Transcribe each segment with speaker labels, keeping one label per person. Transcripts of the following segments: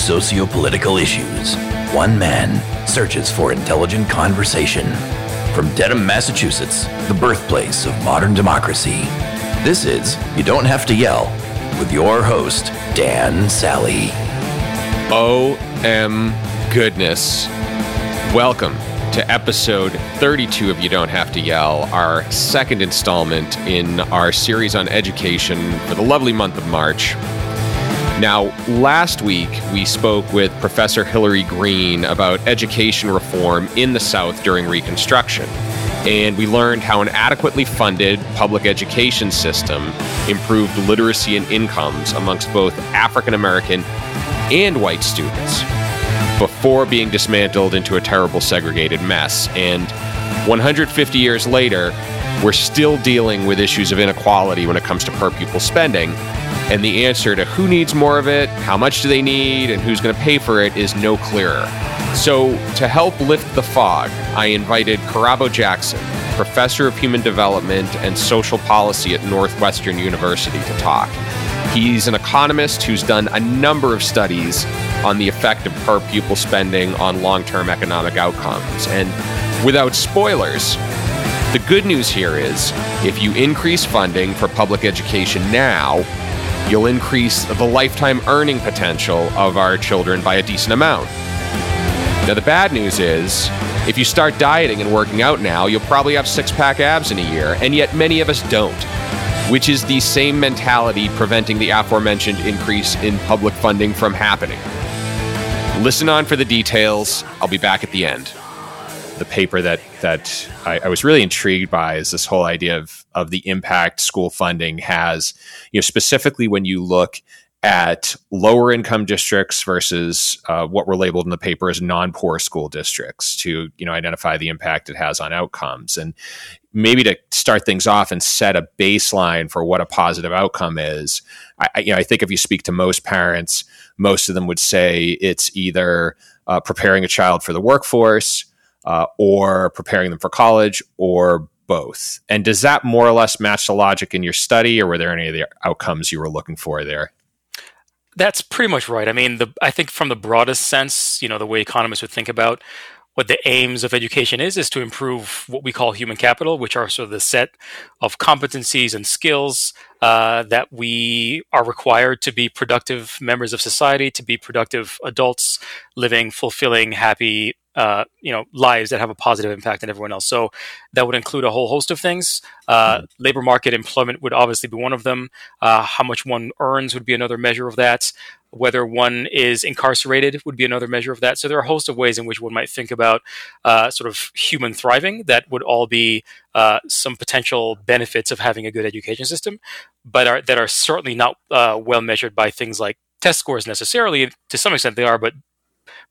Speaker 1: socio-political issues, one man searches for intelligent conversation. From Dedham, Massachusetts, the birthplace of modern democracy, this is You Don't Have to Yell with your host, Dan Sally.
Speaker 2: Oh, OM goodness. Welcome to episode 32 of You Don't Have to Yell, our second installment in our series on education for the lovely month of March. Now, last week we spoke with Professor Hilary Green about education reform in the South during Reconstruction. And we learned how an adequately funded public education system improved literacy and incomes amongst both African American and white students before being dismantled into a terrible segregated mess. And 150 years later, we're still dealing with issues of inequality when it comes to per pupil spending. And the answer to who needs more of it, how much do they need, and who's going to pay for it is no clearer. So, to help lift the fog, I invited Kirabo Jackson, professor of human development and social policy at Northwestern University, to talk. He's an economist who's done a number of studies on the effect of per pupil spending on long term economic outcomes. And without spoilers, the good news here is if you increase funding for public education now, you'll increase the lifetime earning potential of our children by a decent amount. Now, the bad news is if you start dieting and working out now, you'll probably have six pack abs in a year, and yet many of us don't, which is the same mentality preventing the aforementioned increase in public funding from happening. Listen on for the details. I'll be back at the end the paper that that I, I, was really intrigued by is this whole idea of of the impact school funding has, you know, specifically when you look at lower income districts versus uh, what were labeled in the paper as non-poor school districts to you know identify the impact it has on outcomes. And maybe to start things off and set a baseline for what a positive outcome is I, you know, I think if you speak to most parents most of them would say it's either uh, preparing a child for the workforce uh, or preparing them for college or both? And does that more or less match the logic in your study, or were there any of the outcomes you were looking for there?
Speaker 3: That's pretty much right. I mean, the, I think from the broadest sense, you know, the way economists would think about what the aims of education is, is to improve what we call human capital, which are sort of the set of competencies and skills uh, that we are required to be productive members of society, to be productive adults living fulfilling, happy, uh, you know lives that have a positive impact on everyone else. So that would include a whole host of things. Uh, mm-hmm. Labor market employment would obviously be one of them. Uh, how much one earns would be another measure of that. Whether one is incarcerated would be another measure of that. So there are a host of ways in which one might think about uh, sort of human thriving. That would all be uh, some potential benefits of having a good education system, but are, that are certainly not uh, well measured by things like test scores necessarily. To some extent, they are, but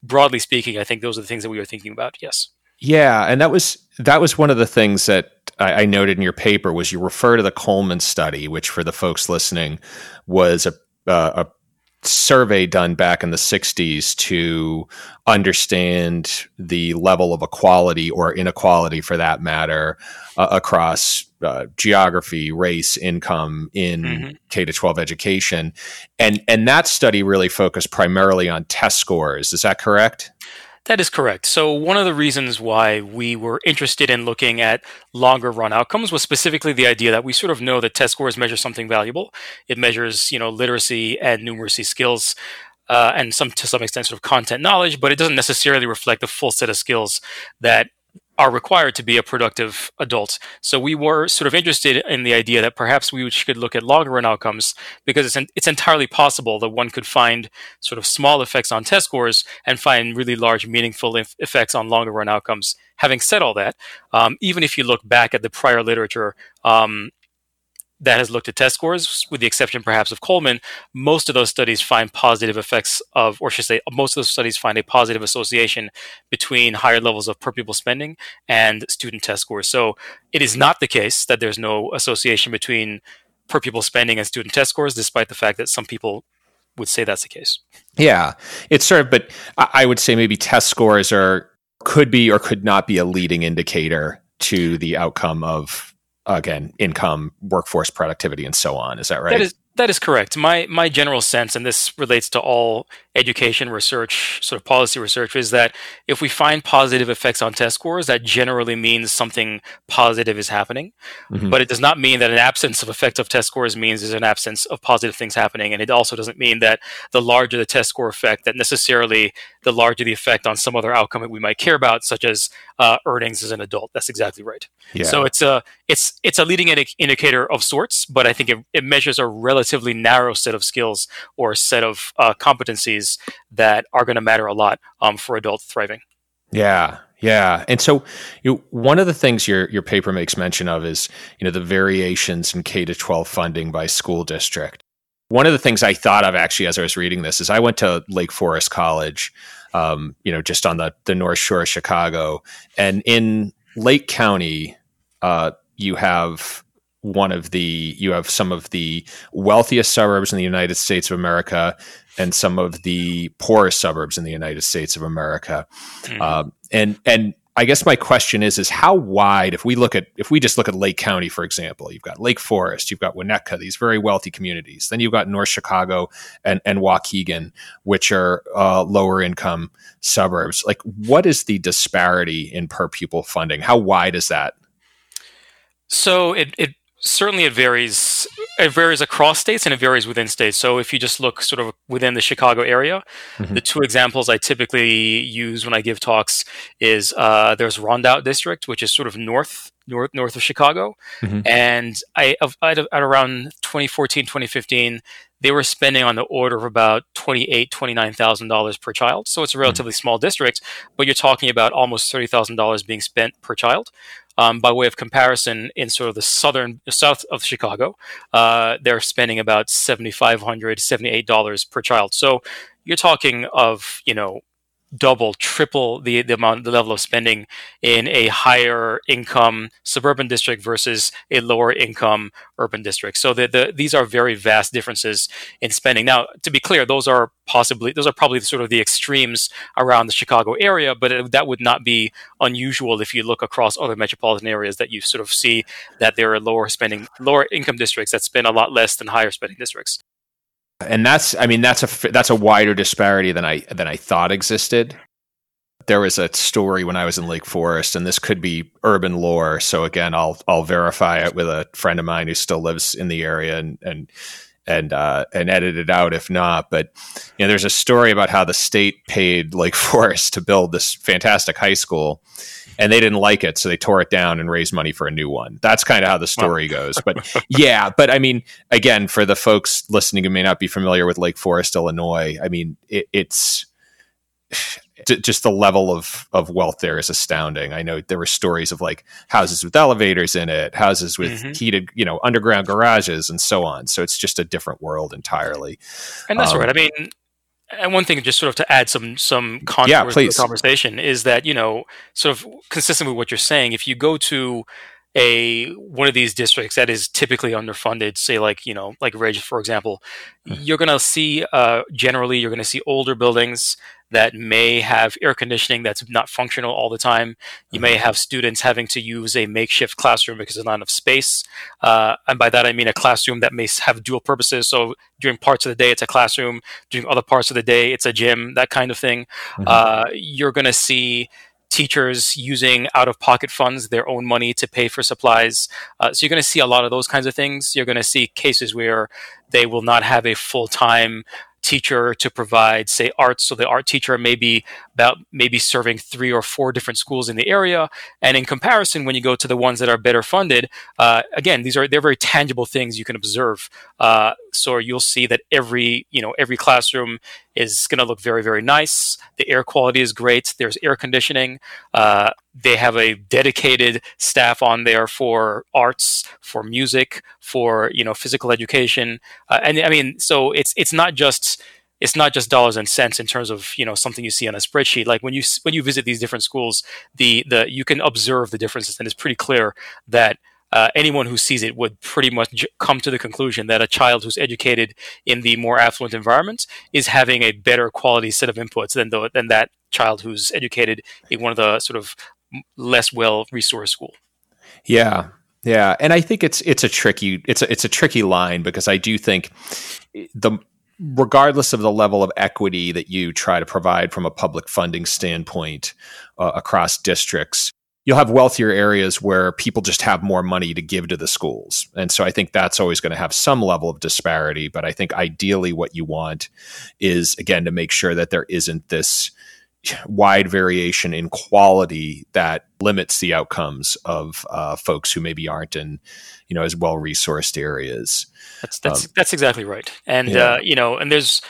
Speaker 3: broadly speaking, I think those are the things that we were thinking about. Yes.
Speaker 2: Yeah, and that was that was one of the things that I, I noted in your paper was you refer to the Coleman study, which for the folks listening was a, uh, a survey done back in the 60s to understand the level of equality or inequality for that matter uh, across uh, geography, race, income in mm-hmm. K to 12 education. And and that study really focused primarily on test scores. Is that correct?
Speaker 3: That is correct. So, one of the reasons why we were interested in looking at longer run outcomes was specifically the idea that we sort of know that test scores measure something valuable. It measures, you know, literacy and numeracy skills. Uh, and some to some extent sort of content knowledge, but it doesn't necessarily reflect the full set of skills that are required to be a productive adult. So we were sort of interested in the idea that perhaps we should look at longer run outcomes because it's, it's entirely possible that one could find sort of small effects on test scores and find really large, meaningful if- effects on longer run outcomes. Having said all that, um, even if you look back at the prior literature, um, that has looked at test scores, with the exception perhaps of Coleman, most of those studies find positive effects of, or should say, most of those studies find a positive association between higher levels of per pupil spending and student test scores. So it is not the case that there's no association between per pupil spending and student test scores, despite the fact that some people would say that's the case.
Speaker 2: Yeah, it's sort of, but I would say maybe test scores are could be or could not be a leading indicator to the outcome of again income workforce productivity and so on. Is that right?
Speaker 3: that is that is correct. My my general sense and this relates to all education research, sort of policy research, is that if we find positive effects on test scores, that generally means something positive is happening. Mm-hmm. But it does not mean that an absence of effect of test scores means there's an absence of positive things happening. And it also doesn't mean that the larger the test score effect, that necessarily the larger the effect on some other outcome that we might care about, such as uh, earnings as an adult. That's exactly right. Yeah. So it's a it's it's a leading indi- indicator of sorts, but I think it, it, measures a relatively narrow set of skills or set of uh, competencies that are going to matter a lot um, for adult thriving.
Speaker 2: Yeah, yeah, and so you know, one of the things your your paper makes mention of is you know the variations in K to twelve funding by school district. One of the things I thought of actually as I was reading this is I went to Lake Forest College, um, you know, just on the the North Shore of Chicago, and in Lake County, uh, you have one of the you have some of the wealthiest suburbs in the United States of America and some of the poorest suburbs in the United States of America, mm-hmm. um, and and I guess my question is is how wide if we look at if we just look at Lake County for example you've got Lake Forest you've got Winnetka these very wealthy communities. Then you've got North Chicago and and Waukegan which are uh, lower income suburbs. Like what is the disparity in per pupil funding? How wide is that?
Speaker 3: So it, it certainly it varies it varies across states and it varies within states so if you just look sort of within the chicago area mm-hmm. the two examples i typically use when i give talks is uh, there's rondout district which is sort of north north north of chicago mm-hmm. and i at, at around 2014 2015 they were spending on the order of about $28 $29000 per child so it's a mm-hmm. relatively mm-hmm. small district but you're talking about almost $30000 being spent per child um, by way of comparison, in sort of the southern south of Chicago, uh, they're spending about $7,500, $78 per child. So you're talking of, you know, double, triple the, the amount, the level of spending in a higher income suburban district versus a lower income urban district. So the, the, these are very vast differences in spending. Now, to be clear, those are possibly, those are probably sort of the extremes around the Chicago area, but it, that would not be unusual if you look across other metropolitan areas that you sort of see that there are lower spending, lower income districts that spend a lot less than higher spending districts
Speaker 2: and that's I mean that's a that's a wider disparity than I than I thought existed. There was a story when I was in Lake Forest, and this could be urban lore. So again, I'll I'll verify it with a friend of mine who still lives in the area and and and uh, and edit it out if not. But you know, there's a story about how the state paid Lake Forest to build this fantastic high school, and they didn't like it, so they tore it down and raised money for a new one. That's kind of how the story goes. But yeah, but I mean, again, for the folks listening who may not be familiar with Lake Forest, Illinois, I mean, it, it's just the level of of wealth there is astounding. I know there were stories of like houses with elevators in it, houses with mm-hmm. heated, you know, underground garages, and so on. So it's just a different world entirely.
Speaker 3: And that's um, right. I mean, and one thing, just sort of to add some some contours yeah, to the conversation, is that you know, sort of consistent with what you're saying. If you go to a one of these districts that is typically underfunded, say like you know, like Ridge, for example, mm-hmm. you're going to see uh, generally you're going to see older buildings that may have air conditioning that's not functional all the time. You may mm-hmm. have students having to use a makeshift classroom because there's not enough space. Uh, and by that, I mean a classroom that may have dual purposes. So during parts of the day, it's a classroom. During other parts of the day, it's a gym, that kind of thing. Mm-hmm. Uh, you're going to see teachers using out of pocket funds, their own money to pay for supplies. Uh, so you're going to see a lot of those kinds of things. You're going to see cases where they will not have a full time teacher to provide, say, art. So the art teacher may be about maybe serving three or four different schools in the area. And in comparison, when you go to the ones that are better funded, uh, again, these are they're very tangible things you can observe. Uh, so you'll see that every you know every classroom is going to look very very nice. The air quality is great. There's air conditioning. Uh, they have a dedicated staff on there for arts, for music, for you know physical education, uh, and I mean, so it's it's not just it's not just dollars and cents in terms of you know something you see on a spreadsheet. Like when you when you visit these different schools, the the you can observe the differences, and it's pretty clear that uh, anyone who sees it would pretty much come to the conclusion that a child who's educated in the more affluent environment is having a better quality set of inputs than the, than that child who's educated in one of the sort of less well resourced school.
Speaker 2: Yeah, yeah, and I think it's it's a tricky it's a it's a tricky line because I do think the regardless of the level of equity that you try to provide from a public funding standpoint uh, across districts, you'll have wealthier areas where people just have more money to give to the schools. And so I think that's always going to have some level of disparity. But I think ideally, what you want is, again, to make sure that there isn't this wide variation in quality that limits the outcomes of uh, folks who maybe aren't in you know as well resourced areas
Speaker 3: that's that's um, that's exactly right and yeah. uh, you know and there's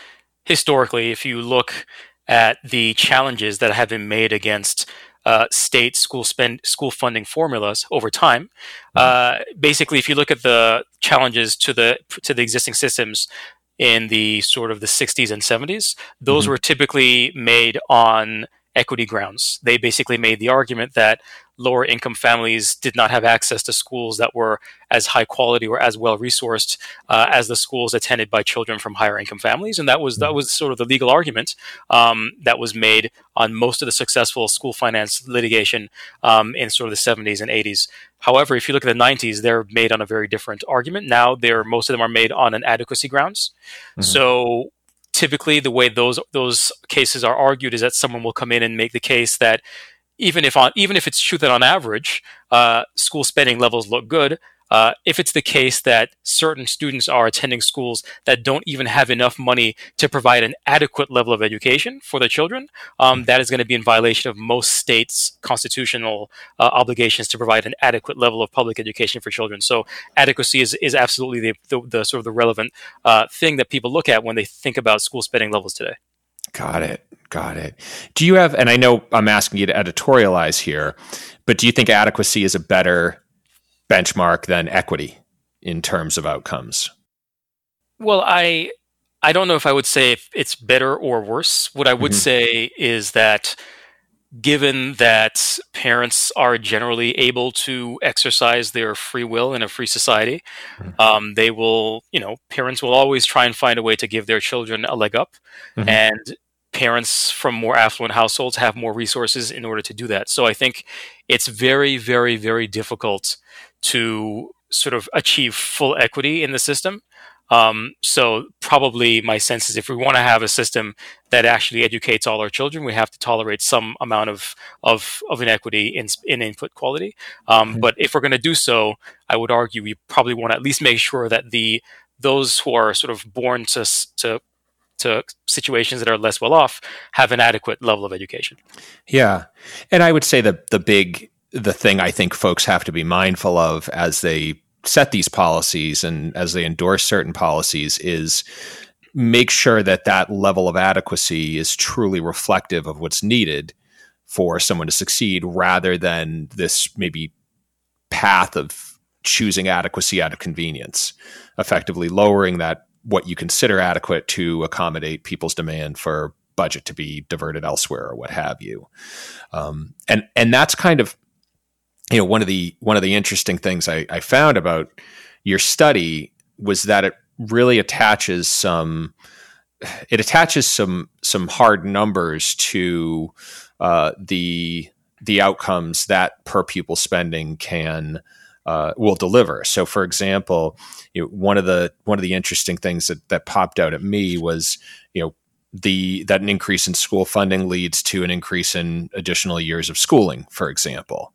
Speaker 3: historically if you look at the challenges that have been made against uh, state school spend school funding formulas over time. Mm-hmm. Uh, basically, if you look at the challenges to the to the existing systems in the sort of the 60s and 70s, those mm-hmm. were typically made on equity grounds. They basically made the argument that lower income families did not have access to schools that were as high quality or as well resourced uh, as the schools attended by children from higher income families, and that was that mm-hmm. was sort of the legal argument um, that was made on most of the successful school finance litigation um, in sort of the 70s and 80s. However, if you look at the 90s, they're made on a very different argument. Now, they're most of them are made on an adequacy grounds. Mm-hmm. So typically the way those those cases are argued is that someone will come in and make the case that even if on even if it's true that on average uh, school spending levels look good, uh, if it's the case that certain students are attending schools that don't even have enough money to provide an adequate level of education for their children, um, that is going to be in violation of most states' constitutional uh, obligations to provide an adequate level of public education for children. So, adequacy is, is absolutely the, the, the sort of the relevant uh, thing that people look at when they think about school spending levels today.
Speaker 2: Got it. Got it. Do you have, and I know I'm asking you to editorialize here, but do you think adequacy is a better benchmark than equity in terms of outcomes?
Speaker 3: Well, I I don't know if I would say if it's better or worse. What I would mm-hmm. say is that given that parents are generally able to exercise their free will in a free society, mm-hmm. um, they will, you know, parents will always try and find a way to give their children a leg up. Mm-hmm. And parents from more affluent households have more resources in order to do that. So I think it's very, very, very difficult to sort of achieve full equity in the system. Um, so probably my sense is if we want to have a system that actually educates all our children, we have to tolerate some amount of of, of inequity in, in input quality. Um, mm-hmm. But if we're going to do so, I would argue we probably want to at least make sure that the those who are sort of born to to to situations that are less well off have an adequate level of education.
Speaker 2: Yeah, and I would say that the big the thing I think folks have to be mindful of as they set these policies and as they endorse certain policies is make sure that that level of adequacy is truly reflective of what's needed for someone to succeed rather than this maybe path of choosing adequacy out of convenience effectively lowering that what you consider adequate to accommodate people's demand for budget to be diverted elsewhere or what have you. Um, and and that's kind of you know one of the one of the interesting things I, I found about your study was that it really attaches some it attaches some some hard numbers to uh, the the outcomes that per pupil spending can uh, will deliver. So, for example, you know, one of the one of the interesting things that that popped out at me was you know the that an increase in school funding leads to an increase in additional years of schooling, for example.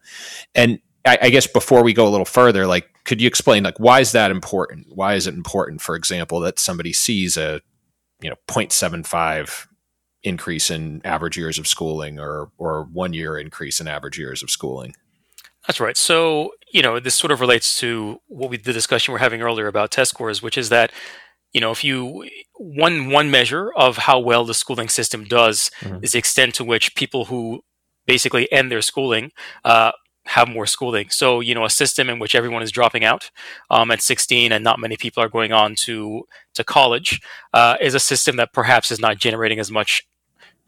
Speaker 2: And I, I, guess before we go a little further, like, could you explain like why is that important? Why is it important, for example, that somebody sees a you know 0.75 increase in average years of schooling or or one year increase in average years of schooling?
Speaker 3: That's right. So, you know, this sort of relates to what we the discussion we we're having earlier about test scores, which is that you know, if you one one measure of how well the schooling system does mm-hmm. is the extent to which people who basically end their schooling uh, have more schooling. So, you know, a system in which everyone is dropping out um, at 16 and not many people are going on to to college uh, is a system that perhaps is not generating as much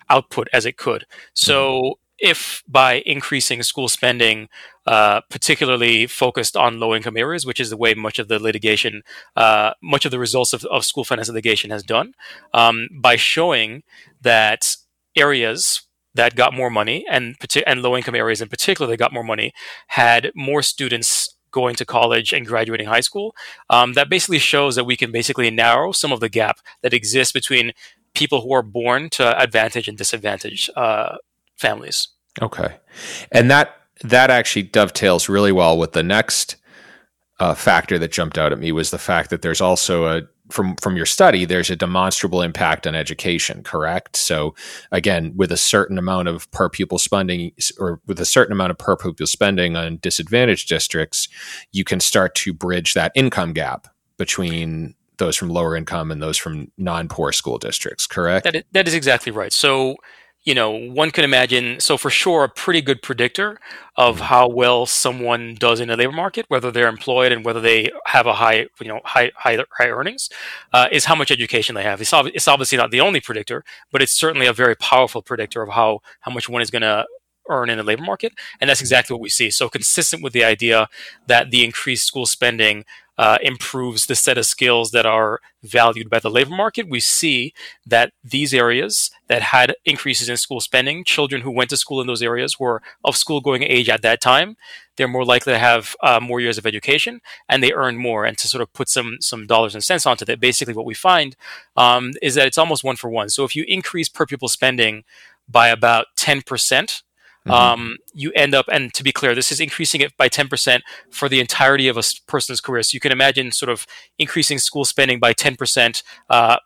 Speaker 3: output as it could. So, if by increasing school spending, uh, particularly focused on low income areas, which is the way much of the litigation, uh, much of the results of, of, school finance litigation has done, um, by showing that areas that got more money and and low income areas in particular that got more money had more students going to college and graduating high school. Um, that basically shows that we can basically narrow some of the gap that exists between people who are born to advantage and disadvantage uh, families.
Speaker 2: Okay, and that that actually dovetails really well with the next uh, factor that jumped out at me was the fact that there's also a from from your study there's a demonstrable impact on education correct? So again with a certain amount of per pupil spending or with a certain amount of per pupil spending on disadvantaged districts you can start to bridge that income gap between those from lower income and those from non-poor school districts correct?
Speaker 3: That is, that is exactly right. So you know, one can imagine, so for sure, a pretty good predictor of mm-hmm. how well someone does in the labor market, whether they're employed and whether they have a high, you know, high, high, high earnings, uh, is how much education they have. It's, ob- it's obviously not the only predictor, but it's certainly a very powerful predictor of how, how much one is going to earn in the labor market. And that's exactly what we see. So consistent with the idea that the increased school spending uh, improves the set of skills that are valued by the labor market, we see that these areas that had increases in school spending, children who went to school in those areas were of school going age at that time. They're more likely to have uh, more years of education and they earn more. And to sort of put some, some dollars and cents onto that, basically what we find um, is that it's almost one for one. So if you increase per pupil spending by about 10%, Mm-hmm. Um, you end up, and to be clear, this is increasing it by 10% for the entirety of a person's career. So you can imagine sort of increasing school spending by 10%, uh,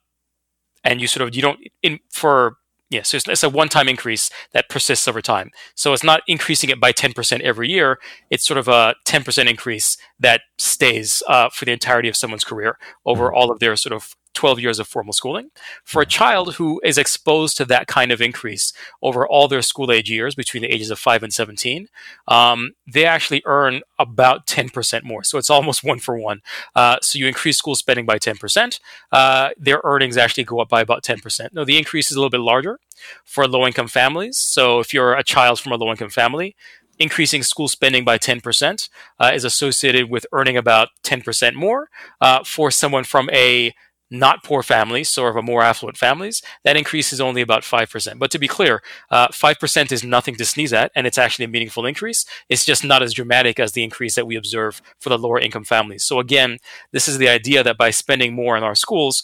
Speaker 3: and you sort of, you don't, in, for, yeah, so it's, it's a one time increase that persists over time. So it's not increasing it by 10% every year. It's sort of a 10% increase that stays uh, for the entirety of someone's career over mm-hmm. all of their sort of 12 years of formal schooling. For a mm-hmm. child who is exposed to that kind of increase over all their school age years between the ages of 5 and 17, um, they actually earn about 10% more. So it's almost one for one. Uh, so you increase school spending by 10%, uh, their earnings actually go up by about 10%. Now, the increase is a little bit larger for low income families. So if you're a child from a low income family, increasing school spending by 10% uh, is associated with earning about 10% more. Uh, for someone from a not poor families, sort of more affluent families, that increase is only about 5%. But to be clear, uh, 5% is nothing to sneeze at, and it's actually a meaningful increase. It's just not as dramatic as the increase that we observe for the lower income families. So again, this is the idea that by spending more in our schools,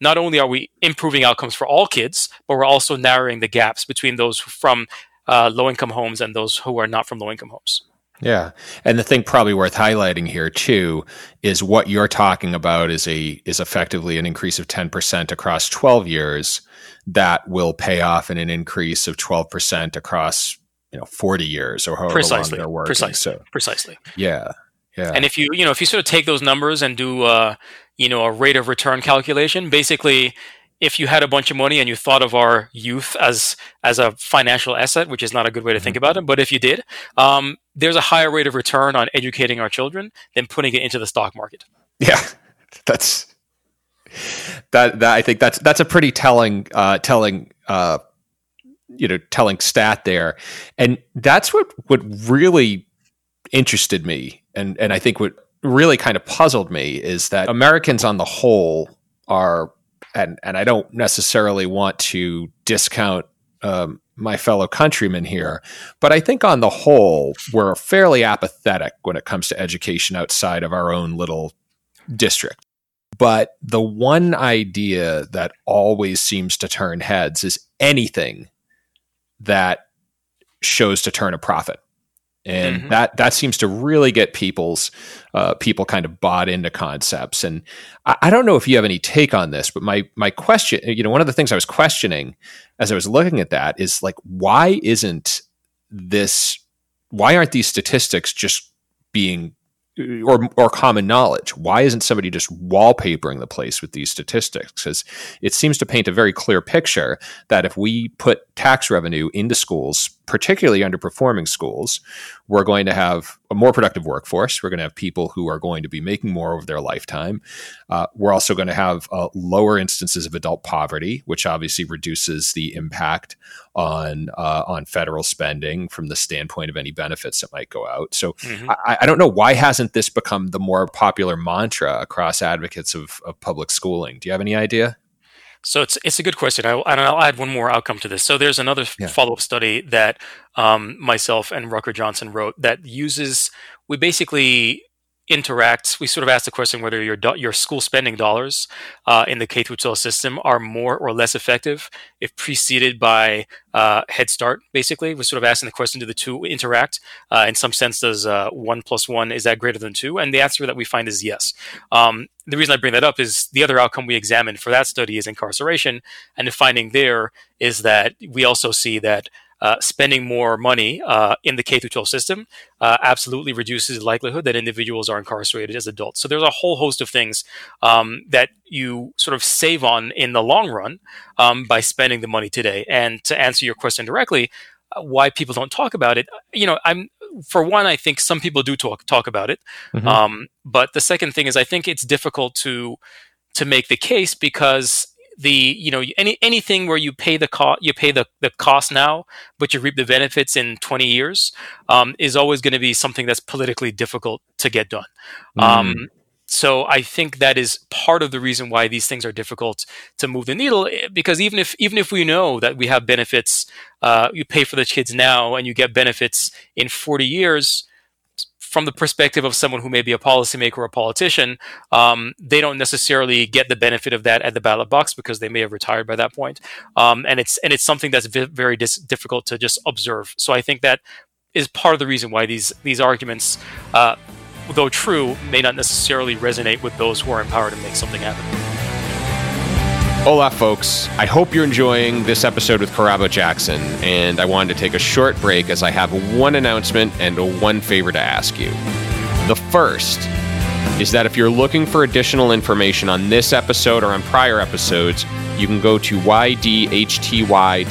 Speaker 3: not only are we improving outcomes for all kids, but we're also narrowing the gaps between those from uh, low income homes and those who are not from low income homes.
Speaker 2: Yeah. And the thing probably worth highlighting here too is what you're talking about is a is effectively an increase of 10% across 12 years that will pay off in an increase of 12% across, you know, 40 years or however
Speaker 3: precisely,
Speaker 2: long they're working.
Speaker 3: Precisely. So, precisely.
Speaker 2: Yeah. Yeah.
Speaker 3: And if you, you know, if you sort of take those numbers and do uh, you know, a rate of return calculation, basically if you had a bunch of money and you thought of our youth as as a financial asset, which is not a good way to think mm-hmm. about them, but if you did, um, there's a higher rate of return on educating our children than putting it into the stock market.
Speaker 2: Yeah, that's that. That I think that's that's a pretty telling uh, telling uh, you know telling stat there, and that's what what really interested me, and and I think what really kind of puzzled me is that Americans on the whole are and and I don't necessarily want to discount um, my fellow countrymen here, but I think on the whole we're fairly apathetic when it comes to education outside of our own little district. But the one idea that always seems to turn heads is anything that shows to turn a profit and mm-hmm. that that seems to really get people's uh, people kind of bought into concepts. And I, I, don't know if you have any take on this, but my my question, you know, one of the things I was questioning as I was looking at that is like, why isn't this? Why aren't these statistics just being or or common knowledge. Why isn't somebody just wallpapering the place with these statistics? Because it seems to paint a very clear picture that if we put tax revenue into schools, particularly underperforming schools, we're going to have a more productive workforce. We're going to have people who are going to be making more over their lifetime. Uh, we're also going to have uh, lower instances of adult poverty, which obviously reduces the impact on uh, on federal spending from the standpoint of any benefits that might go out. So mm-hmm. I, I, don't know why hasn't this become the more popular mantra across advocates of, of public schooling? Do you have any idea?
Speaker 3: So it's it's a good question. I, and I'll add one more outcome to this. So there's another yeah. follow up study that um, myself and Rucker Johnson wrote that uses we basically interact, we sort of ask the question whether your do- your school spending dollars uh, in the K through 12 system are more or less effective if preceded by uh, Head Start. Basically, we're sort of asking the question: Do the two interact? Uh, in some sense, does uh, one plus one is that greater than two? And the answer that we find is yes. Um, the reason I bring that up is the other outcome we examined for that study is incarceration, and the finding there is that we also see that uh, spending more money uh, in the K through 12 system uh, absolutely reduces the likelihood that individuals are incarcerated as adults. So there's a whole host of things um, that you sort of save on in the long run um, by spending the money today. And to answer your question directly, uh, why people don't talk about it, you know, I'm for one, I think some people do talk talk about it. Mm-hmm. Um, but the second thing is, I think it's difficult to to make the case because the you know any anything where you pay the cost you pay the, the cost now but you reap the benefits in 20 years um, is always going to be something that's politically difficult to get done mm. um, so i think that is part of the reason why these things are difficult to move the needle eh, because even if even if we know that we have benefits uh, you pay for the kids now and you get benefits in 40 years from the perspective of someone who may be a policymaker or a politician, um, they don't necessarily get the benefit of that at the ballot box because they may have retired by that point. Um, and it's and it's something that's very dis- difficult to just observe. So I think that is part of the reason why these these arguments, uh, though true, may not necessarily resonate with those who are empowered to make something happen.
Speaker 2: Hola, folks. I hope you're enjoying this episode with Kirabo Jackson, and I wanted to take a short break as I have one announcement and one favor to ask you. The first is that if you're looking for additional information on this episode or on prior episodes, you can go to ydhty.com.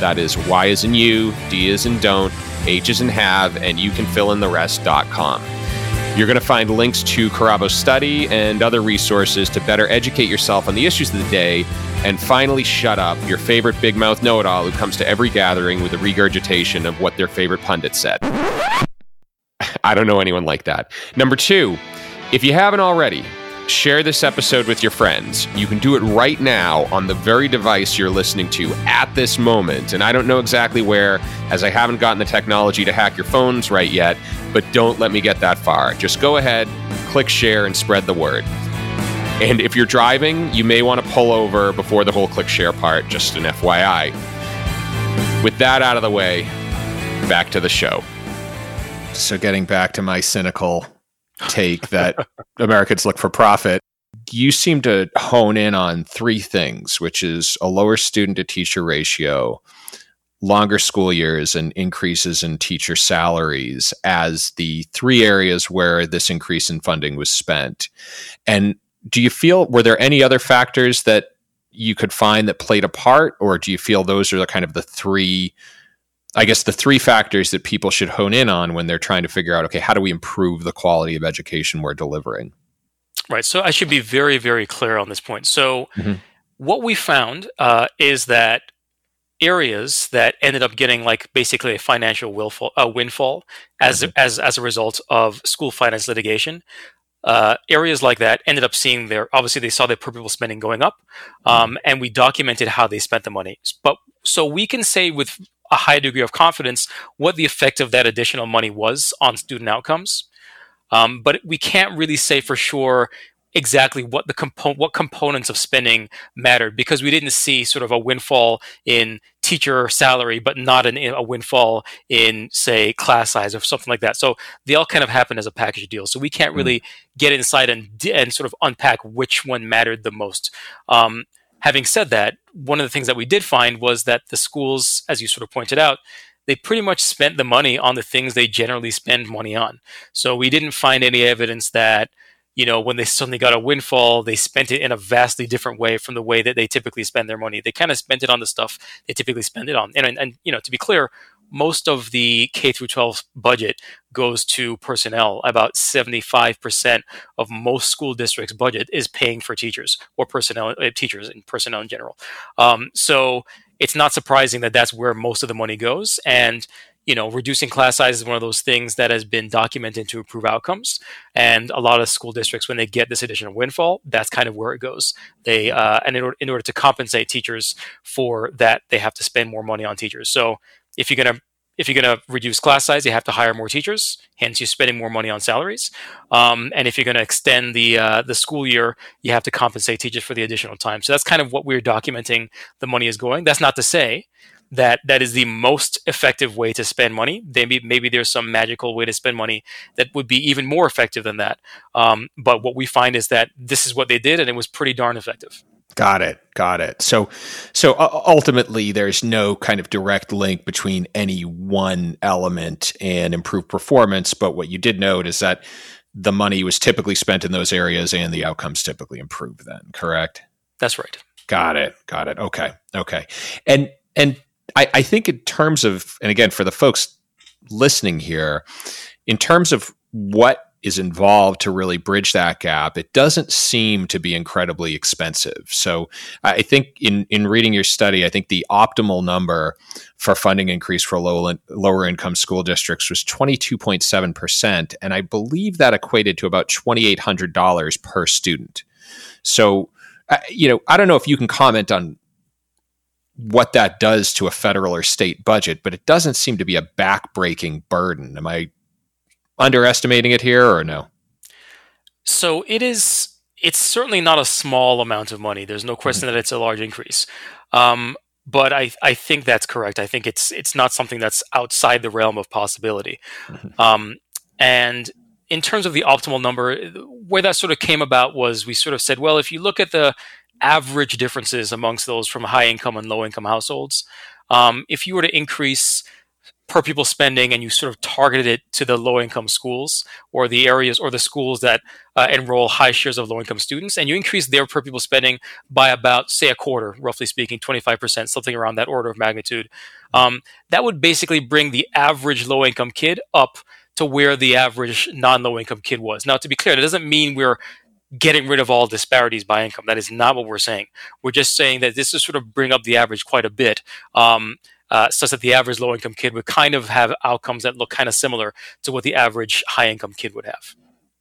Speaker 2: That is Y is in you, D is in don't, H is in have, and you can fill in the rest.com. You're going to find links to Kirabo's study and other resources to better educate yourself on the issues of the day and finally shut up your favorite big mouth know it all who comes to every gathering with a regurgitation of what their favorite pundit said. I don't know anyone like that. Number two, if you haven't already, share this episode with your friends. You can do it right now on the very device you're listening to at this moment. And I don't know exactly where, as I haven't gotten the technology to hack your phones right yet, but don't let me get that far. Just go ahead, click share, and spread the word. And if you're driving, you may want to pull over before the whole click share part, just an FYI. With that out of the way, back to the show.
Speaker 4: So, getting back to my cynical take that Americans look for profit, you seem to hone in on three things, which is a lower student to teacher ratio, longer school years and increases in teacher salaries as the three areas where this increase in funding was spent. And do you feel were there any other factors that you could find that played a part, or do you feel those are the kind of the three? I guess the three factors that people should hone in on when they're trying to figure out, okay, how do we improve the quality of education we're delivering?
Speaker 3: Right. So I should be very, very clear on this point. So mm-hmm. what we found uh, is that areas that ended up getting like basically a financial willful, uh, windfall as mm-hmm. as as a result of school finance litigation. Uh, areas like that ended up seeing their obviously they saw their per pupil spending going up, um, mm-hmm. and we documented how they spent the money. But so we can say with a high degree of confidence what the effect of that additional money was on student outcomes. Um, but we can't really say for sure exactly what the compo- what components of spending mattered because we didn't see sort of a windfall in teacher salary, but not an, a windfall in say class size or something like that. So they all kind of happen as a package deal. So we can't really mm. get inside and and sort of unpack which one mattered the most. Um, having said that, one of the things that we did find was that the schools, as you sort of pointed out, they pretty much spent the money on the things they generally spend money on. So we didn't find any evidence that you know, when they suddenly got a windfall, they spent it in a vastly different way from the way that they typically spend their money. They kind of spent it on the stuff they typically spend it on. And, and, and, you know, to be clear, most of the K through 12 budget goes to personnel. About 75% of most school districts' budget is paying for teachers or personnel, uh, teachers and personnel in general. Um, so it's not surprising that that's where most of the money goes. And you know, reducing class size is one of those things that has been documented to improve outcomes. And a lot of school districts, when they get this additional windfall, that's kind of where it goes. They uh, and in order, in order to compensate teachers for that, they have to spend more money on teachers. So if you're going to if you're going to reduce class size, you have to hire more teachers. Hence, you're spending more money on salaries. Um, and if you're going to extend the uh, the school year, you have to compensate teachers for the additional time. So that's kind of what we're documenting the money is going. That's not to say that that is the most effective way to spend money. Maybe maybe there's some magical way to spend money that would be even more effective than that. Um, but what we find is that this is what they did, and it was pretty darn effective.
Speaker 2: Got it. Got it. So, so uh, ultimately, there's no kind of direct link between any one element and improved performance. But what you did note is that the money was typically spent in those areas, and the outcomes typically improve. Then, correct?
Speaker 3: That's right.
Speaker 2: Got it. Got it. Okay. Okay. And and I, I think in terms of, and again, for the folks listening here, in terms of what is involved to really bridge that gap, it doesn't seem to be incredibly expensive. So I think in in reading your study, I think the optimal number for funding increase for low, lower income school districts was 22.7%. And I believe that equated to about $2,800 per student. So, you know, I don't know if you can comment on what that does to a federal or state budget, but it doesn't seem to be a backbreaking burden. Am I underestimating it here or no?
Speaker 3: So it is. It's certainly not a small amount of money. There's no question mm-hmm. that it's a large increase. Um, but I, I think that's correct. I think it's it's not something that's outside the realm of possibility. Mm-hmm. Um, and in terms of the optimal number, where that sort of came about was we sort of said, well, if you look at the average differences amongst those from high income and low income households, um, if you were to increase per pupil spending and you sort of targeted it to the low income schools or the areas or the schools that uh, enroll high shares of low income students and you increase their per pupil spending by about say a quarter roughly speaking 25% something around that order of magnitude um, that would basically bring the average low income kid up to where the average non low income kid was now to be clear that doesn't mean we're getting rid of all disparities by income. That is not what we're saying. We're just saying that this is sort of bring up the average quite a bit. Um, uh, such that the average low income kid would kind of have outcomes that look kind of similar to what the average high income kid would have.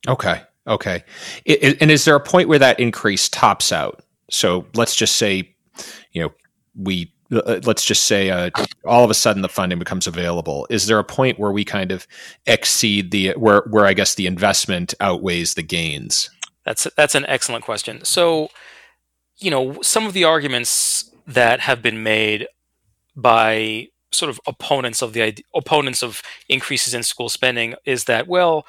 Speaker 2: Okay. Okay. It, and is there a point where that increase tops out? So let's just say, you know, we uh, let's just say uh, all of a sudden the funding becomes available. Is there a point where we kind of exceed the where where I guess the investment outweighs the gains?
Speaker 3: That's that's an excellent question. So, you know, some of the arguments that have been made by sort of opponents of the opponents of increases in school spending is that well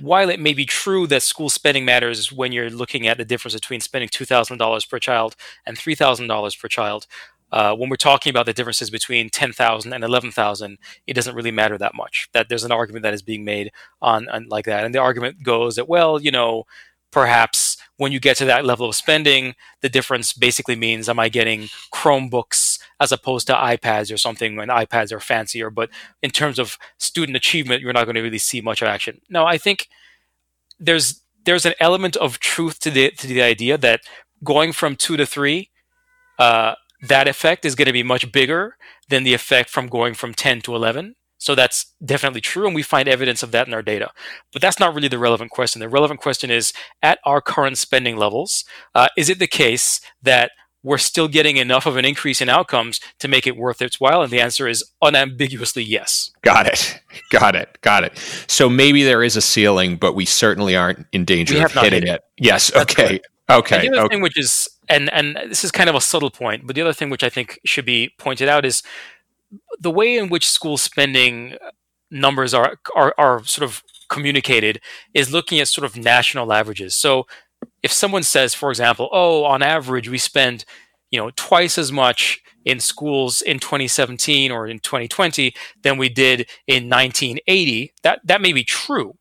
Speaker 3: while it may be true that school spending matters when you're looking at the difference between spending $2,000 per child and $3,000 per child, uh, when we're talking about the differences between 10,000 and 11,000, it doesn't really matter that much. That there's an argument that is being made on, on like that. And the argument goes that, well, you know, perhaps when you get to that level of spending, the difference basically means am I getting Chromebooks as opposed to iPads or something when iPads are fancier. But in terms of student achievement, you're not going to really see much action. Now, I think there's there's an element of truth to the to the idea that going from two to three, uh, that effect is going to be much bigger than the effect from going from ten to eleven. So that's definitely true, and we find evidence of that in our data. But that's not really the relevant question. The relevant question is at our current spending levels, uh, is it the case that we're still getting enough of an increase in outcomes to make it worth its while? And the answer is unambiguously yes.
Speaker 2: Got it. Got it. Got it. So maybe there is a ceiling, but we certainly aren't in danger of hitting it. it. Yes. That's okay. Correct. Okay.
Speaker 3: And the other
Speaker 2: okay.
Speaker 3: thing, which is, and and this is kind of a subtle point, but the other thing which I think should be pointed out is the way in which school spending numbers are, are are sort of communicated is looking at sort of national averages. So if someone says, for example, oh, on average we spend you know twice as much in schools in 2017 or in 2020 than we did in 1980, that that may be true,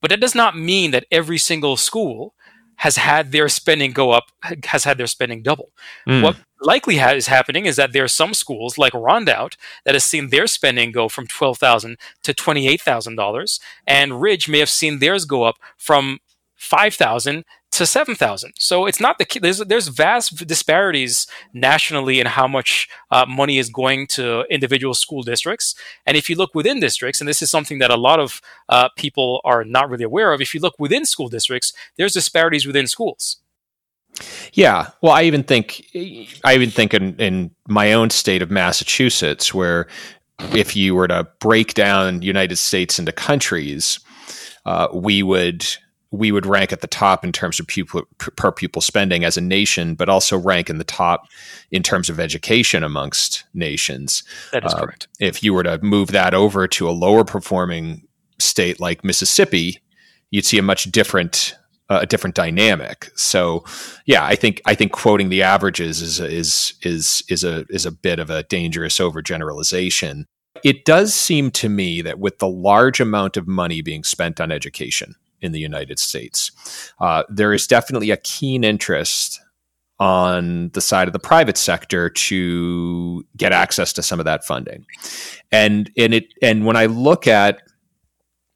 Speaker 3: but that does not mean that every single school has had their spending go up, has had their spending double. Mm. What likely ha- is happening is that there are some schools like Rondout that has seen their spending go from twelve thousand to twenty eight thousand dollars, and Ridge may have seen theirs go up from five thousand to 7,000. So it's not the there's there's vast disparities nationally in how much uh, money is going to individual school districts. And if you look within districts, and this is something that a lot of uh, people are not really aware of, if you look within school districts, there's disparities within schools.
Speaker 2: Yeah, well, I even think I even think in, in my own state of Massachusetts, where if you were to break down United States into countries, uh, we would we would rank at the top in terms of pupil, per pupil spending as a nation, but also rank in the top in terms of education amongst nations.
Speaker 3: That is uh, correct.
Speaker 2: If you were to move that over to a lower performing state like Mississippi, you'd see a much different uh, a different dynamic. So, yeah, I think I think quoting the averages is is is is a is a bit of a dangerous overgeneralization. It does seem to me that with the large amount of money being spent on education in the United States. Uh, there is definitely a keen interest on the side of the private sector to get access to some of that funding. And and it and when I look at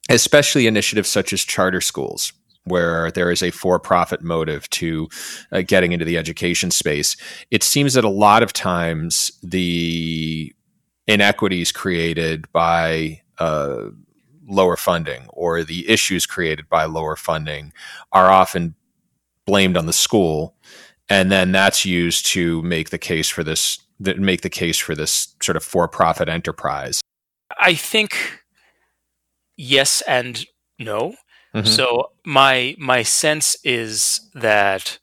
Speaker 2: especially initiatives such as charter schools where there is a for-profit motive to uh, getting into the education space it seems that a lot of times the inequities created by uh, lower funding or the issues created by lower funding are often blamed on the school. And then that's used to make the case for this that make the case for this sort of for-profit enterprise.
Speaker 3: I think yes and no. Mm-hmm. so my my sense is that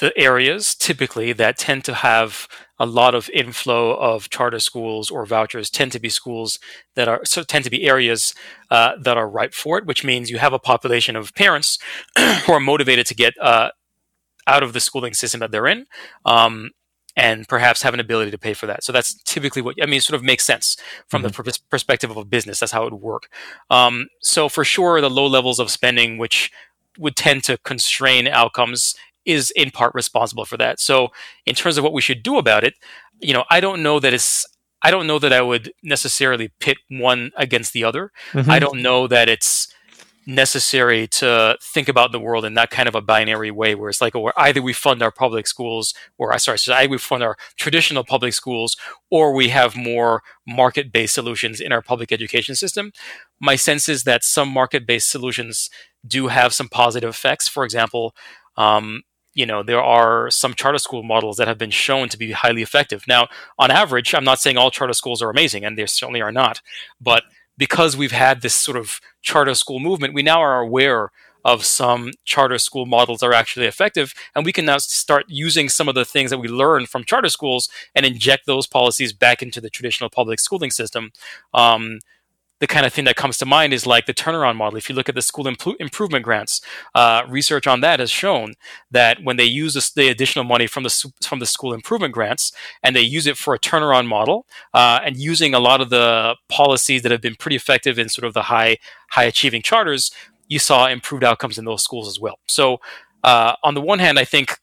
Speaker 3: the areas typically that tend to have a lot of inflow of charter schools or vouchers tend to be schools that are so tend to be areas uh, that are ripe for it, which means you have a population of parents who are motivated to get uh, out of the schooling system that they're in. Um, and perhaps have an ability to pay for that. So that's typically what I mean. It sort of makes sense from mm-hmm. the pr- perspective of a business. That's how it would work. Um, so for sure, the low levels of spending, which would tend to constrain outcomes is in part responsible for that. So in terms of what we should do about it, you know, I don't know that it's I don't know that I would necessarily pit one against the other. Mm-hmm. I don't know that it's necessary to think about the world in that kind of a binary way where it's like or either we fund our public schools or I sorry, so either we fund our traditional public schools or we have more market-based solutions in our public education system. My sense is that some market-based solutions do have some positive effects. For example, um, you know there are some charter school models that have been shown to be highly effective. Now on average i'm not saying all charter schools are amazing and they certainly are not but because we've had this sort of charter school movement we now are aware of some charter school models are actually effective and we can now start using some of the things that we learned from charter schools and inject those policies back into the traditional public schooling system. Um, the kind of thing that comes to mind is like the turnaround model. If you look at the school impl- improvement grants, uh, research on that has shown that when they use the additional money from the from the school improvement grants and they use it for a turnaround model uh, and using a lot of the policies that have been pretty effective in sort of the high high achieving charters, you saw improved outcomes in those schools as well. So uh, on the one hand, I think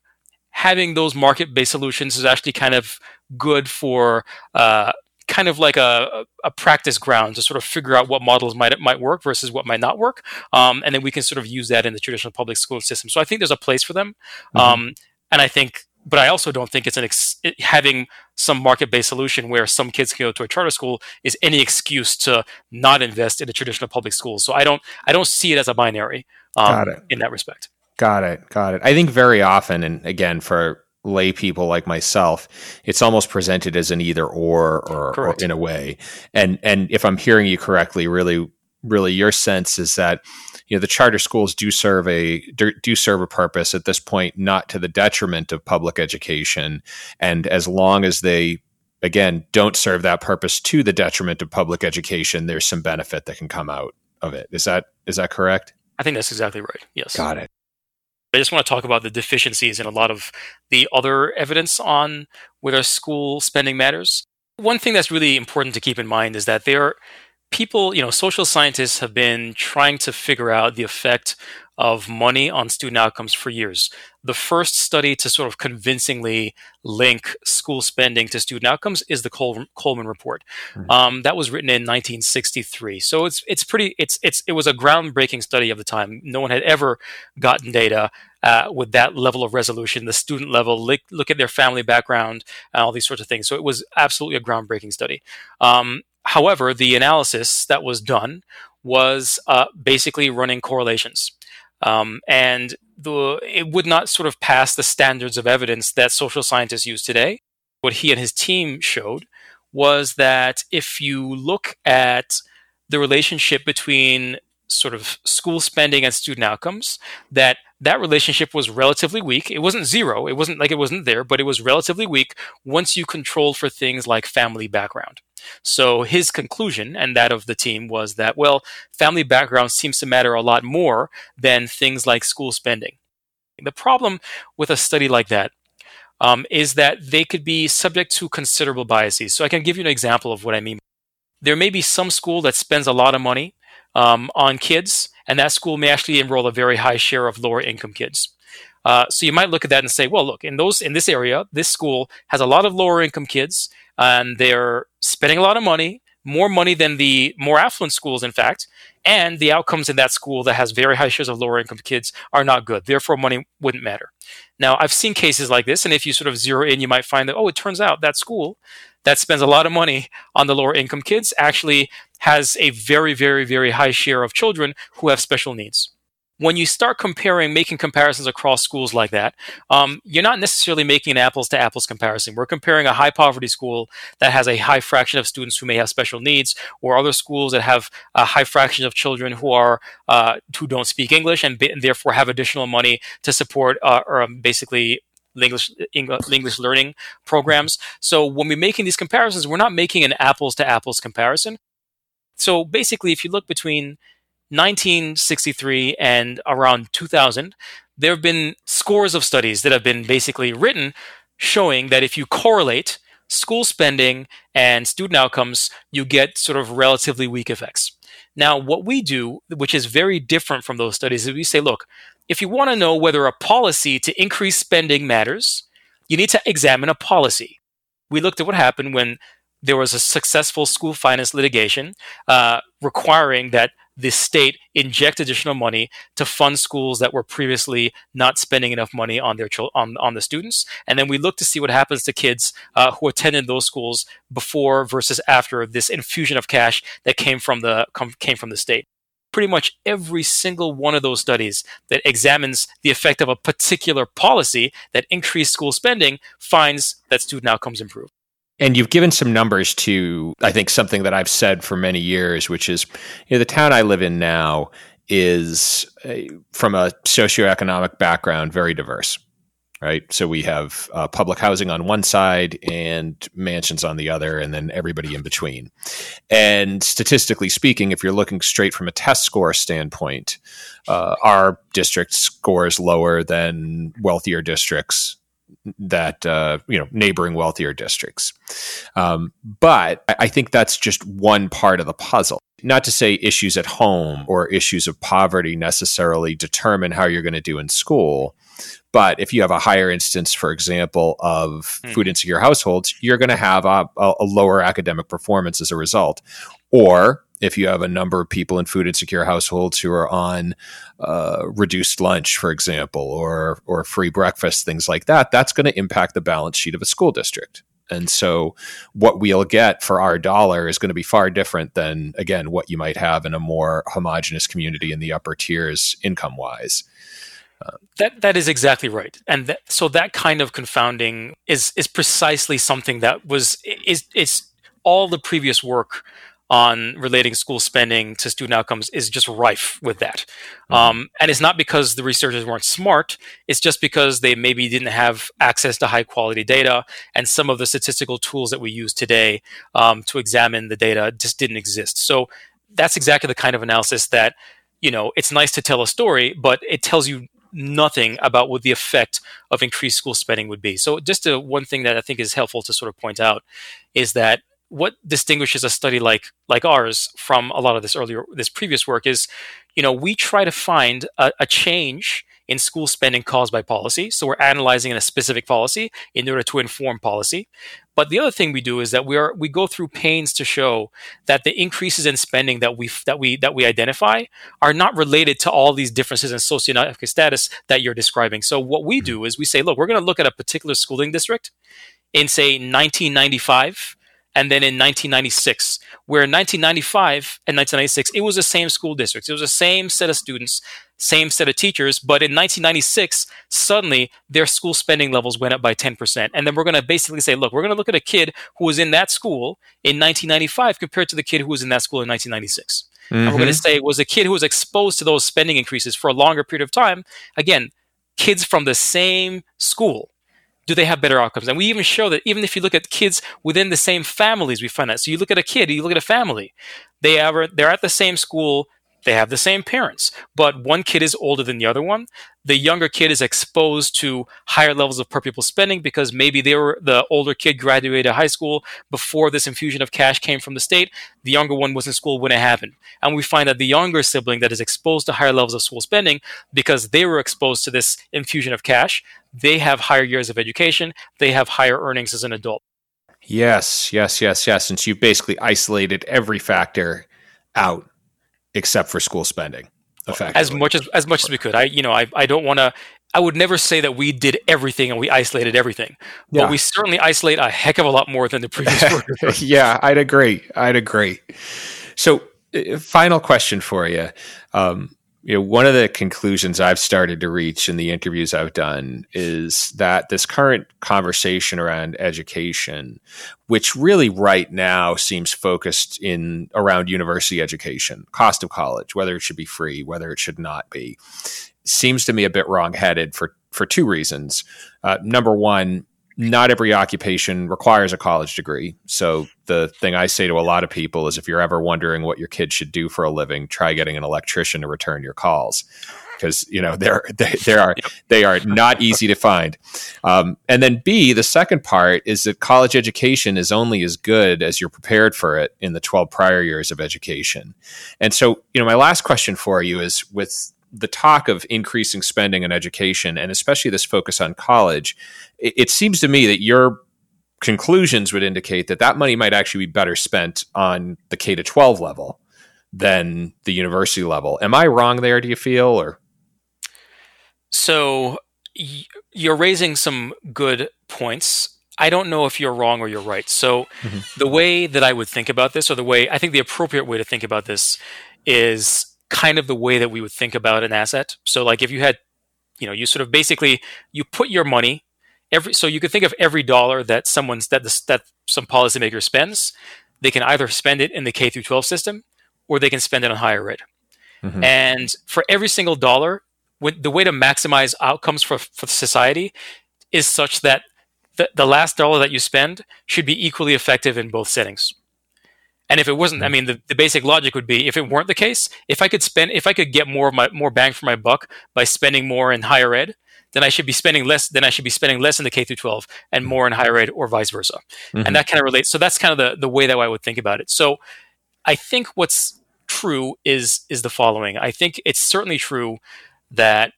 Speaker 3: having those market based solutions is actually kind of good for uh, kind of like a, a practice ground to sort of figure out what models might might work versus what might not work, um, and then we can sort of use that in the traditional public school system. So I think there's a place for them, mm-hmm. um, and I think, but I also don't think it's an ex- it, having some market based solution where some kids can go to a charter school is any excuse to not invest in the traditional public schools. So I don't I don't see it as a binary um, in that respect.
Speaker 2: Got it. Got it. I think very often, and again, for lay people like myself, it's almost presented as an either or, or, or in a way. And and if I'm hearing you correctly, really, really, your sense is that you know the charter schools do serve a do serve a purpose at this point, not to the detriment of public education. And as long as they again don't serve that purpose to the detriment of public education, there's some benefit that can come out of it. Is that is that correct?
Speaker 3: I think that's exactly right. Yes.
Speaker 2: Got it.
Speaker 3: I just want to talk about the deficiencies in a lot of the other evidence on whether school spending matters. One thing that's really important to keep in mind is that there are people, you know, social scientists have been trying to figure out the effect of money on student outcomes for years. The first study to sort of convincingly link school spending to student outcomes is the Col- Coleman report. Mm-hmm. Um, that was written in 1963. So it's it's pretty it's it's it was a groundbreaking study of the time. No one had ever gotten data uh, with that level of resolution, the student level, look, look at their family background, and all these sorts of things. So it was absolutely a groundbreaking study. Um, however, the analysis that was done was uh, basically running correlations. Um, and the, it would not sort of pass the standards of evidence that social scientists use today. What he and his team showed was that if you look at the relationship between sort of school spending and student outcomes, that that relationship was relatively weak. It wasn't zero. It wasn't like it wasn't there, but it was relatively weak once you controlled for things like family background. So his conclusion and that of the team was that, well, family background seems to matter a lot more than things like school spending. The problem with a study like that um, is that they could be subject to considerable biases. So I can give you an example of what I mean. There may be some school that spends a lot of money um, on kids, and that school may actually enroll a very high share of lower income kids. Uh, so you might look at that and say, well, look, in those in this area, this school has a lot of lower income kids, and they're spending a lot of money, more money than the more affluent schools, in fact, and the outcomes in that school that has very high shares of lower income kids are not good. Therefore, money wouldn't matter. Now, I've seen cases like this, and if you sort of zero in, you might find that, oh, it turns out that school that spends a lot of money on the lower income kids actually has a very, very, very high share of children who have special needs when you start comparing, making comparisons across schools like that, um, you're not necessarily making an apples to apples comparison. We're comparing a high poverty school that has a high fraction of students who may have special needs, or other schools that have a high fraction of children who are uh, who don't speak English and, and, therefore have additional money to support uh, or um, basically English, English learning programs. So when we're making these comparisons, we're not making an apples to apples comparison. So basically, if you look between 1963 and around 2000, there have been scores of studies that have been basically written showing that if you correlate school spending and student outcomes, you get sort of relatively weak effects. Now, what we do, which is very different from those studies, is we say, look, if you want to know whether a policy to increase spending matters, you need to examine a policy. We looked at what happened when there was a successful school finance litigation uh, requiring that the state inject additional money to fund schools that were previously not spending enough money on their on, on the students. And then we look to see what happens to kids uh, who attended those schools before versus after this infusion of cash that came from the came from the state. Pretty much every single one of those studies that examines the effect of a particular policy that increased school spending finds that student outcomes improve
Speaker 2: and you've given some numbers to, I think, something that I've said for many years, which is, you know, the town I live in now is, a, from a socioeconomic background, very diverse, right? So we have uh, public housing on one side and mansions on the other, and then everybody in between. And statistically speaking, if you're looking straight from a test score standpoint, uh, our district scores lower than wealthier districts that uh, you know neighboring wealthier districts. Um, but I think that's just one part of the puzzle. Not to say issues at home or issues of poverty necessarily determine how you're going to do in school. But if you have a higher instance, for example, of hmm. food insecure households, you're going to have a, a lower academic performance as a result. Or if you have a number of people in food insecure households who are on uh, reduced lunch, for example, or or free breakfast, things like that, that's going to impact the balance sheet of a school district. And so, what we'll get for our dollar is going to be far different than, again, what you might have in a more homogenous community in the upper tiers, income wise.
Speaker 3: Uh, that that is exactly right, and so that kind of confounding is is precisely something that was is is all the previous work on relating school spending to student outcomes is just rife with that. Mm-hmm. Um, and it's not because the researchers weren't smart, it's just because they maybe didn't have access to high quality data, and some of the statistical tools that we use today um, to examine the data just didn't exist. So that's exactly the kind of analysis that, you know, it's nice to tell a story, but it tells you nothing about what the effect of increased school spending would be. So just a, one thing that I think is helpful to sort of point out is that what distinguishes a study like like ours from a lot of this earlier this previous work is you know we try to find a, a, change in school spending caused by policy. So we're analyzing a specific policy in order to inform policy. But the other thing we do is that we are we go through pains to show that the increases in spending that we that we that we identify are not related to all these differences in socioeconomic status that you're describing. So what we mm-hmm. do is we say look we're going to look at a particular schooling district in say 1995 and then in 1996, where in 1995 and 1996, it was the same school districts. It was the same set of students same set of teachers, but in 1996, suddenly their school spending levels went up by 10%. And then we're going to basically say, look, we're going to look at a kid who was in that school in 1995 compared to the kid who was in that school in 1996. Mm-hmm. And we're going to say, was a kid who was exposed to those spending increases for a longer period of time, again, kids from the same school do they have better outcomes? And we even show that even if you look at kids within the same families, we find that. So you look at a kid, you look at a family, they have, they're at the same school, they have the same parents, but one kid is older than the other one. The younger kid is exposed to higher levels of per pupil spending because maybe they were the older kid graduated high school before this infusion of cash came from the state. The younger one was in school when it happened. And we find that the younger sibling that is exposed to higher levels of school spending because they were exposed to this infusion of cash, they have higher years of education, they have higher earnings as an adult.
Speaker 2: Yes, yes, yes, yes. Since you basically isolated every factor out except for school spending.
Speaker 3: As much as as much as we could. I you know I I don't want to. I would never say that we did everything and we isolated everything, but yeah. we certainly isolate a heck of a lot more than the previous
Speaker 2: yeah, I'd agree. I'd agree. So, uh, final question for you. Um, you know, one of the conclusions I've started to reach in the interviews I've done is that this current conversation around education, which really right now seems focused in around university education, cost of college, whether it should be free, whether it should not be, seems to me a bit wrongheaded for for two reasons. Uh, number one, not every occupation requires a college degree. So the thing I say to a lot of people is if you're ever wondering what your kid should do for a living, try getting an electrician to return your calls because you know they're they, they are they are not easy to find. Um, and then B, the second part is that college education is only as good as you're prepared for it in the 12 prior years of education. And so, you know, my last question for you is with the talk of increasing spending on education and especially this focus on college, it, it seems to me that your conclusions would indicate that that money might actually be better spent on the K to 12 level than the university level. Am I wrong there? Do you feel or?
Speaker 3: So y- you're raising some good points. I don't know if you're wrong or you're right. So mm-hmm. the way that I would think about this, or the way I think the appropriate way to think about this, is kind of the way that we would think about an asset. So like if you had, you know, you sort of basically you put your money every so you could think of every dollar that someone's that this, that some policymaker spends, they can either spend it in the K through 12 system or they can spend it on higher ed. Mm-hmm. And for every single dollar, when, the way to maximize outcomes for, for society is such that the, the last dollar that you spend should be equally effective in both settings. And if it wasn't, I hmm. mean, the, the basic logic would be if it weren't the case, if I could spend, if I could get more of my more bang for my buck by spending more in higher ed, then I should be spending less. Then I should be spending less in the K through 12 and hmm. more in higher ed, or vice versa. Mm-hmm. And that kind of relates. So that's kind of the the way that I would think about it. So I think what's true is is the following. I think it's certainly true that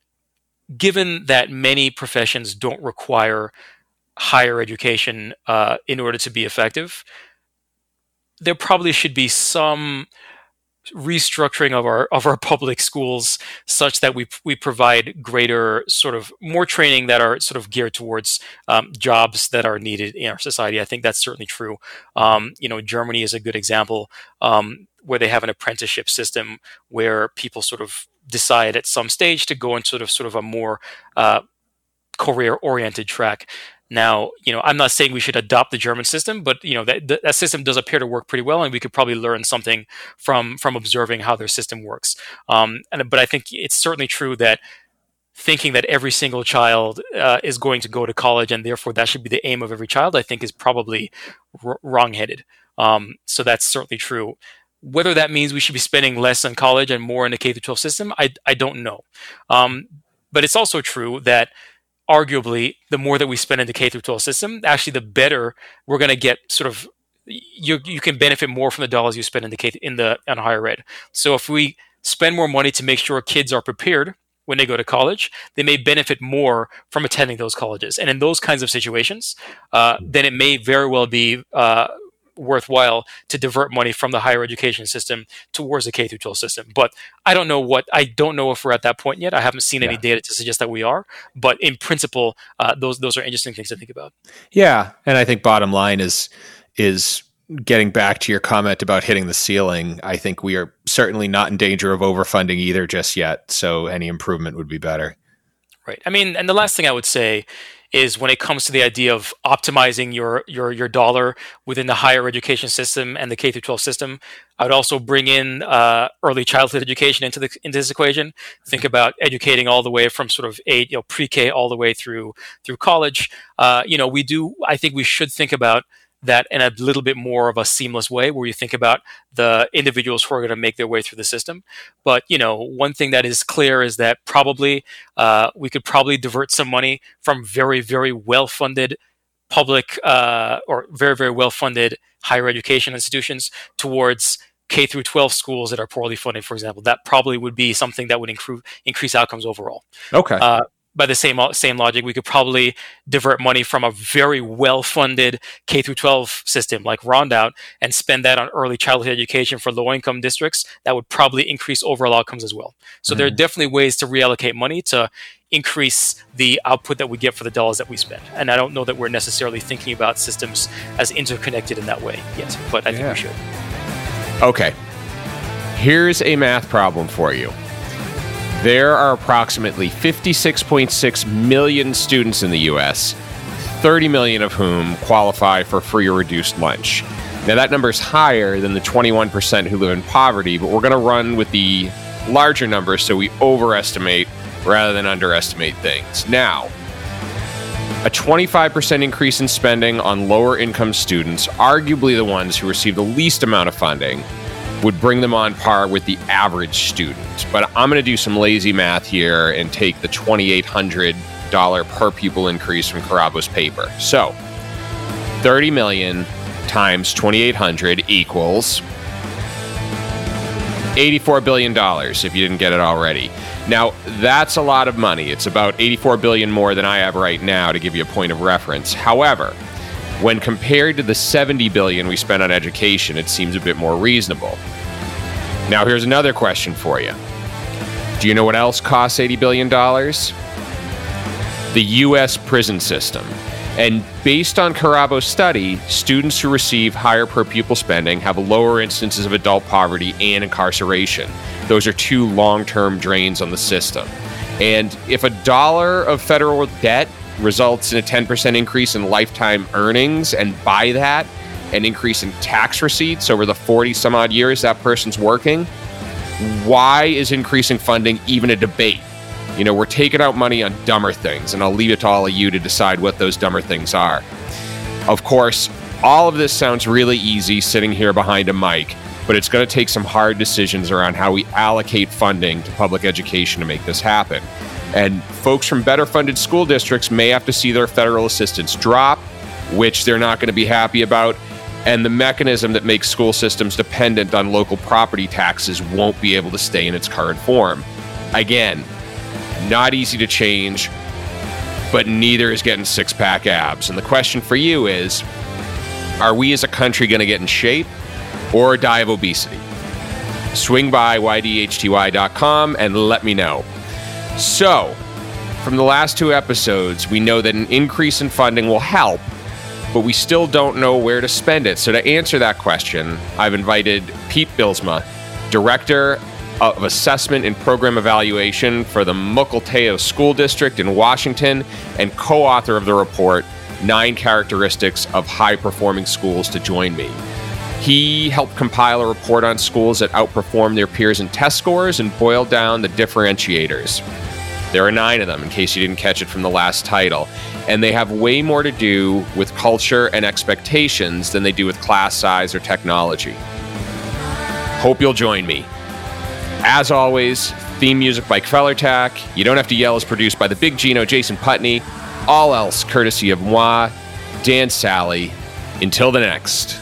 Speaker 3: given that many professions don't require higher education uh, in order to be effective, there probably should be some restructuring of our of our public schools such that we we provide greater sort of more training that are sort of geared towards um, jobs that are needed in our society. I think that's certainly true. Um, you know, Germany is a good example um, where they have an apprenticeship system where people sort of decide at some stage to go into sort of sort of a more uh, career oriented track. Now, you know, I'm not saying we should adopt the German system, but you know that that system does appear to work pretty well, and we could probably learn something from from observing how their system works. Um, and but I think it's certainly true that thinking that every single child uh, is going to go to college and therefore that should be the aim of every child, I think is probably r- wrongheaded. Um, so that's certainly true. Whether that means we should be spending less on college and more in the K 12 system, I, I don't know. Um, but it's also true that arguably, the more that we spend in the K through 12 system, actually, the better we're going to get. Sort of, you you can benefit more from the dollars you spend in the K in the on higher ed. So if we spend more money to make sure kids are prepared when they go to college, they may benefit more from attending those colleges. And in those kinds of situations, uh, then it may very well be uh, worthwhile to divert money from the higher education system towards the K through 12 system. But I don't know what I don't know if we're at that point yet. I haven't seen yeah. any data to suggest that we are. But in principle, uh, those those are interesting things to think about.
Speaker 2: Yeah, and I think bottom line is is getting back to your comment about hitting the ceiling. I think we are
Speaker 4: certainly not in danger of overfunding either just yet. So any improvement would be better.
Speaker 3: Right. I mean, and the last thing I would say is when it comes to the idea of optimizing your your your dollar within the higher education system and the K through 12 system. I would also bring in uh, early childhood education into the into this equation. Think about educating all the way from sort of eight, you know, pre-K all the way through through college. Uh, you know, we do. I think we should think about that in a little bit more of a seamless way where you think about the individuals who are going to make their way through the system but you know one thing that is clear is that probably uh, we could probably divert some money from very very well funded public uh, or very very well funded higher education institutions towards K through 12 schools that are poorly funded, for example, that probably would be something that would increase increase outcomes overall.
Speaker 4: Okay.
Speaker 3: Uh, by the same same logic, we could probably divert money from a very well funded K through 12 system like Rondout and spend that on early childhood education for low income districts. That would probably increase overall outcomes as well. So mm-hmm. there are mm-hmm. definitely ways to reallocate money to increase the output that we get for the dollars that we spend. And I don't know that we're necessarily thinking about systems as interconnected in that way yet, but I yeah. think we should.
Speaker 2: Okay. Here's a math problem for you. There are approximately 56.6 million students in the US, 30 million of whom qualify for free or reduced lunch. Now, that number is higher than the 21% who live in poverty, but we're going to run with the larger numbers so we overestimate rather than underestimate things. Now, a 25% increase in spending on lower income students, arguably the ones who receive the least amount of funding, would bring them on par with the average student. But I'm going to do some lazy math here and take the $2,800 per pupil increase from Kirabo's paper. So 30 million times 2,800 equals $84 billion if you didn't get it already. Now, that's a lot of money. It's about 84 billion more than I have right now to give you a point of reference. However, when compared to the 70 billion we spend on education, it seems a bit more reasonable. Now here's another question for you. Do you know what else costs 80 billion dollars? The US prison system. And based on Kirabo's study, students who receive higher per pupil spending have lower instances of adult poverty and incarceration. Those are two long term drains on the system. And if a dollar of federal debt results in a 10% increase in lifetime earnings, and by that, an increase in tax receipts over the 40 some odd years that person's working, why is increasing funding even a debate? You know, we're taking out money on dumber things, and I'll leave it to all of you to decide what those dumber things are. Of course, all of this sounds really easy sitting here behind a mic, but it's going to take some hard decisions around how we allocate funding to public education to make this happen. And folks from better funded school districts may have to see their federal assistance drop, which they're not going to be happy about. And the mechanism that makes school systems dependent on local property taxes won't be able to stay in its current form. Again, not easy to change, but neither is getting six pack abs. And the question for you is are we as a country going to get in shape or die of obesity? Swing by ydhty.com and let me know. So, from the last two episodes, we know that an increase in funding will help, but we still don't know where to spend it. So, to answer that question, I've invited Pete Bylsma, Director of Assessment and Program Evaluation for the Mukilteo School District in Washington and co author of the report, Nine Characteristics of High Performing Schools, to join me. He helped compile a report on schools that outperform their peers in test scores and boiled down the differentiators. There are nine of them, in case you didn't catch it from the last title. And they have way more to do with culture and expectations than they do with class size or technology. Hope you'll join me. As always, theme music by Quellertac. You Don't Have to Yell is produced by the Big Gino, Jason Putney. All else courtesy of moi, Dan Sally. Until the next.